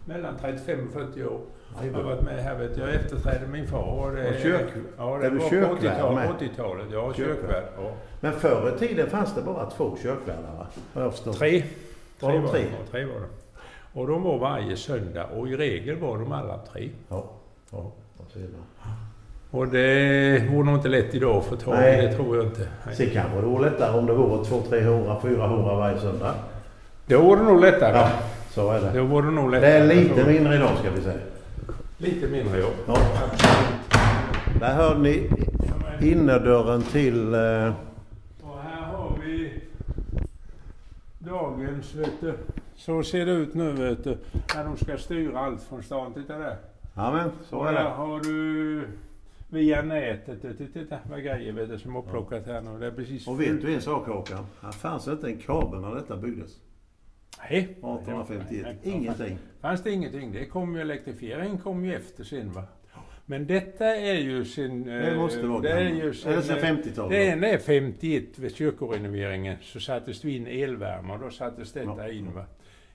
S2: mellan 35 och 40 år. Jag har varit med här vet jag. Efterträdde min far. Och det,
S1: Och kyrk-
S2: ja, det
S1: är
S2: var på
S1: kyrkvärd
S2: 80-talet.
S1: med?
S2: 80-talet, ja.
S1: Kyrkvärd.
S2: Ja.
S1: Men förr i tiden fanns det bara två kyrkvärdar, va? Har jag förstått.
S2: Tre.
S1: Var de
S2: var
S1: tre?
S2: de, tre var de. Och de var varje söndag och i regel var de alla tre.
S1: Ja, ja, man?
S2: Och det vore nog inte lätt idag att få tag i,
S1: Nej.
S2: det tror jag inte. Nej.
S1: Sen kanske det vore lättare om det vore 200, 300, 400 varje söndag.
S2: Då vore det nog lättare.
S1: Ja, så är det.
S2: Då vore det nog
S1: Det
S2: lättare.
S1: är lite mindre idag ska vi säga.
S2: Lite mindre jobb.
S1: Ja. Där hör ni innerdörren till... Eh,
S2: Och här har vi dagens, vet du. Så ser det ut nu, vet du. När de ska styra allt från stan. Titta där.
S1: Ja men så är det.
S2: har du via nätet. Titta, titta vad grejer vet du, som är upplockat här nu. Det är precis
S1: Och vet du en sak Håkan? Här fanns inte en kabel när detta byggdes.
S2: Nej.
S1: 1851.
S2: Nej.
S1: Ingenting.
S2: Fanns det ingenting. Det kom ju elektrifieringen kom ju efter sen va. Men detta är ju sin...
S1: Det måste vara
S2: det är
S1: gammalt.
S2: ju sin,
S1: Eller sen
S2: eh,
S1: 50-talet.
S2: Det är, det är 51 vid kyrkorenoveringen så sattes det in elvärme och då sattes detta
S1: Ja.
S2: in va.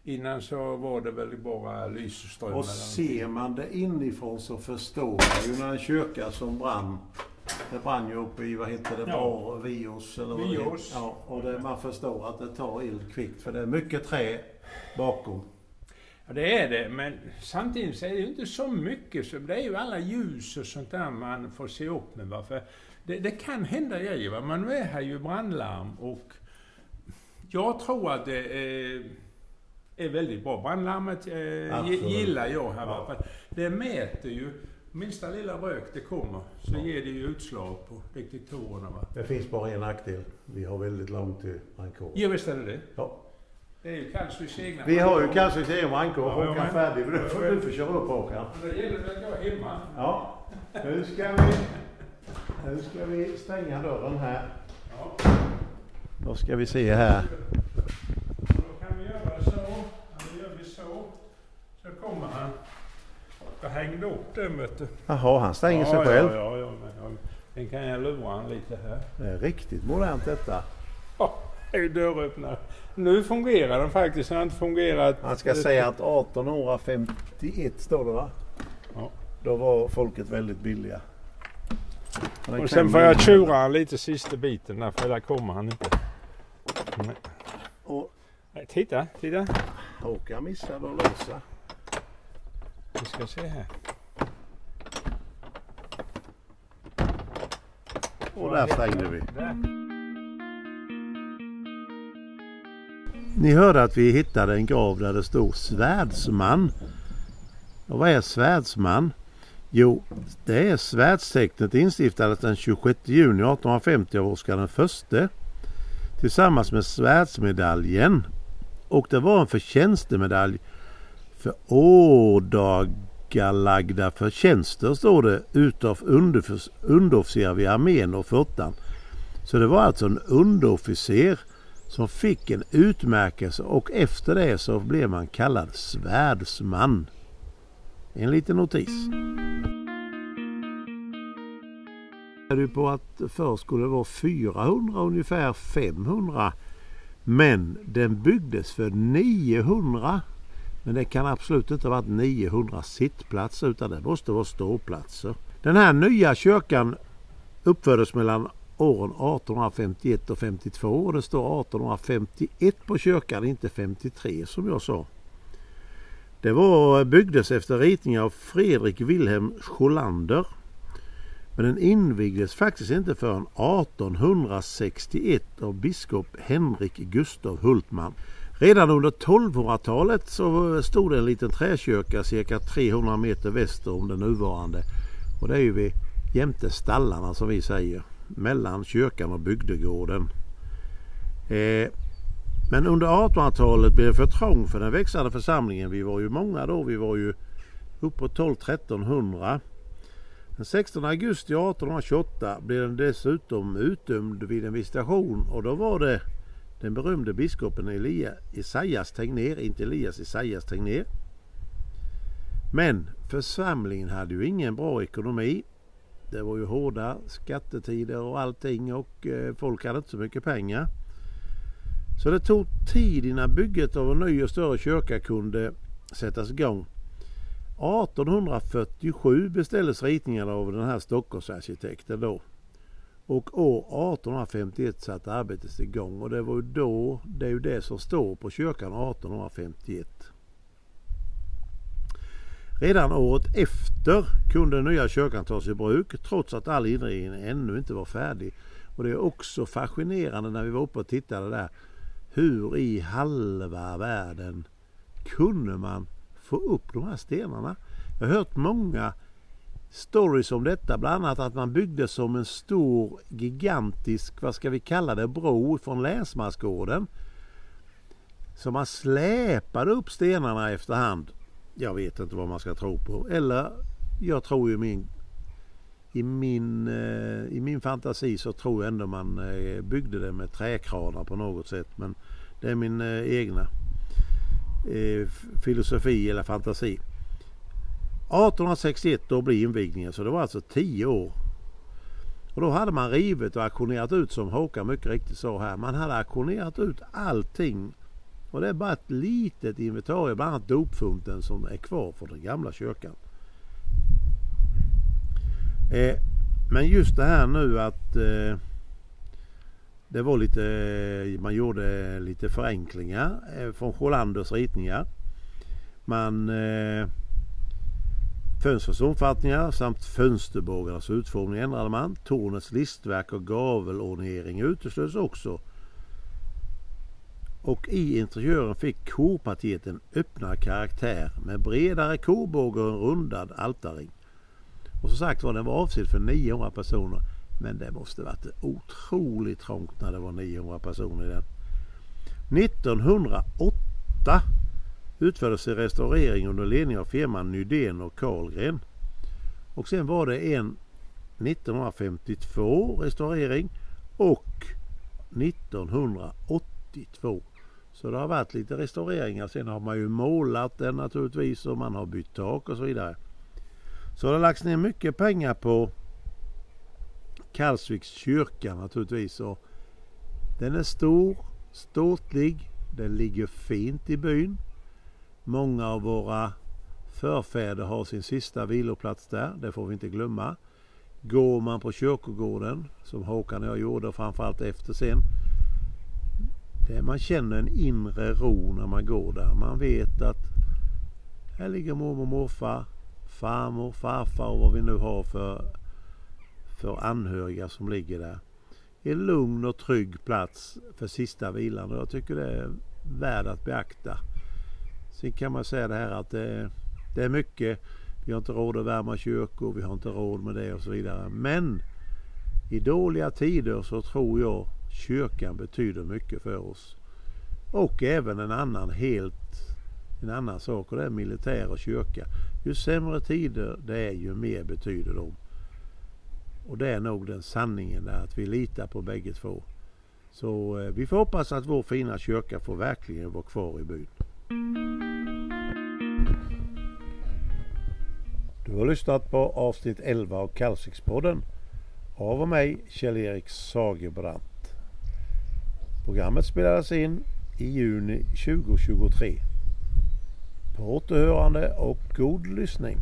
S2: Innan så var det väl bara lysström.
S1: Och ser man det inifrån så förstår man ju när en kyrka som brann. Det brann ju uppe i, vad heter det,
S2: Ja.
S1: Bar, Vios eller vad.
S2: Vios.
S1: Ja, och det, man förstår att det tar eld kvickt för det är mycket trä bakom.
S2: Ja, det är det, men samtidigt så är det ju inte så mycket. Så det är ju alla ljus och sånt där man får se upp med. Va? För det, det kan hända grejer. Va? Man är här ju brandlarm och jag tror att det är, är väldigt bra. Brandlarmet eh, gillar jag här.
S1: Ja.
S2: Det mäter ju, minsta lilla rök det kommer så ger det ju utslag på detektorerna. Va?
S1: Det finns bara en nackdel. Vi har väldigt långt till brandkåren.
S2: Ja, visst är det det.
S1: Ja.
S2: Det är ju Kalsviks egna.
S1: Vi har ju kanske egen brandkår.
S2: Ja,
S1: Håkan
S2: men-
S1: färdig. Men Du får, du får köra upp Håkan.
S2: Det gäller väl att jag är hemma.
S1: Ja. Nu ska vi, nu ska vi stänga dörren här.
S2: Ja.
S1: Då ska vi se här.
S2: Då kan vi göra så. Då gör vi så. Så kommer han. Jag hängde upp den vet du.
S1: Jaha, han stänger sig
S2: ja,
S1: själv.
S2: Ja, ja, ja, men, ja. Kan jag lura han lite här.
S1: Det är riktigt modernt detta.
S2: Ja, det är dörröppnare. Nu fungerar den faktiskt. Den har inte fungerat.
S1: Han ska säga att 1851 står det va?
S2: Ja.
S1: Då var folket väldigt billiga.
S2: Och sen får jag tjura han lite sista biten där för där kommer han inte. Nej.
S1: Och
S2: Nej, titta, titta.
S1: Håkan missade att lösa.
S2: Vi ska se här.
S1: Och där stängde vi. Ni hörde att vi hittade en grav där det stod svärdsman. Och vad är svärdsman? Jo, det är svärdstecknet instiftades den 26 juni 1850 av Oscar den förste. tillsammans med svärdsmedaljen. Och det var en förtjänstemedalj för ådagalagda förtjänster står det utav underofficer vid armén och flottan. Så det var alltså en underofficer som fick en utmärkelse och efter det så blev man kallad svärdsman. En liten notis. du på att förr skulle det vara 400 ungefär 500 men den byggdes för 900 men det kan absolut inte ha varit 900 sittplatser utan det måste vara ståplatser. Den här nya kyrkan uppfördes mellan åren 1851 och 52 och det står 1851 på kyrkan, inte 53 som jag sa. Det var, byggdes efter ritningar av Fredrik Wilhelm Scholander. Men den invigdes faktiskt inte förrän 1861 av biskop Henrik Gustav Hultman. Redan under 1200-talet så stod det en liten träkyrka cirka 300 meter väster om den nuvarande. Och det är ju vid jämte stallarna som vi säger. Mellan kyrkan och bygdegården. Eh, men under 1800-talet blev det för trångt för den växande församlingen. Vi var ju många då. Vi var ju uppåt 12-1300. Den 16 augusti 1828 blev den dessutom utdömd vid en visitation och då var det den berömde biskopen Elia, Isaias Tegnér, inte Elias Esaias Tegnér. Men församlingen hade ju ingen bra ekonomi. Det var ju hårda skattetider och allting och eh, folk hade inte så mycket pengar. Så det tog tid innan bygget av en ny och större kyrka kunde sättas igång. 1847 beställdes ritningarna av den här Stockholmsarkitekten då. Och år 1851 satte arbetet igång och det var ju då, det är ju det som står på kyrkan 1851. Redan året efter kunde den nya kyrkan tas i bruk trots att all inredning ännu inte var färdig. Och det är också fascinerande när vi var uppe och tittade där hur i halva världen kunde man få upp de här stenarna? Jag har hört många stories om detta, bland annat att man byggde som en stor gigantisk, vad ska vi kalla det, bro från länsmansgården. Så man släpade upp stenarna efterhand. Jag vet inte vad man ska tro på. Eller jag tror ju min i min, eh, I min fantasi så tror jag ändå man eh, byggde det med träkranar på något sätt. Men det är min eh, egna filosofi eller fantasi. 1861 då blir invigningen så det var alltså 10 år. Och då hade man rivit och auktionerat ut som Håkan mycket riktigt sa här. Man hade auktionerat ut allting. Och det är bara ett litet inventarium, bland annat dopfunten som är kvar från den gamla kyrkan. Eh, men just det här nu att eh, det var lite, man gjorde lite förenklingar eh, från Sjölanders ritningar. Man eh, Fönstrets omfattningar samt fönsterbågarnas utformning ändrade man. Tornets listverk och gavelornering uteslöts också. Och i interiören fick korpartiet en öppnare karaktär med bredare korbåge och en rundad altarring. Och som sagt var den var avsedd för 900 personer. Men det måste varit otroligt trångt när det var 900 personer i den. 1908 utfördes en restaurering under ledning av firman Nydén och Karlgren. Och sen var det en 1952 restaurering och 1982. Så det har varit lite restaureringar. Sen har man ju målat den naturligtvis och man har bytt tak och så vidare. Så det har lagts ner mycket pengar på Kalsviks kyrka naturligtvis. Och den är stor, ståtlig, den ligger fint i byn. Många av våra förfäder har sin sista viloplats där, det får vi inte glömma. Går man på kyrkogården, som Håkan och jag gjorde, framförallt efter sen, där man känner en inre ro när man går där. Man vet att här ligger mormor och morfar, farmor, farfar och vad vi nu har för, för anhöriga som ligger där. En lugn och trygg plats för sista vilan och jag tycker det är värd att beakta. Sen kan man säga det här att det, det är mycket. Vi har inte råd att värma kyrkor, vi har inte råd med det och så vidare. Men i dåliga tider så tror jag kyrkan betyder mycket för oss. Och även en annan helt en annan sak och det är militär och kyrka. Ju sämre tider det är ju mer betyder de. Och det är nog den sanningen där att vi litar på bägge två. Så eh, vi får hoppas att vår fina kyrka får verkligen vara kvar i byn. Du har lyssnat på avsnitt 11 av Kalvsikspodden av och mig Kjell-Erik Sagerbrant. Programmet spelades in i juni 2023. På återhörande och god lyssning.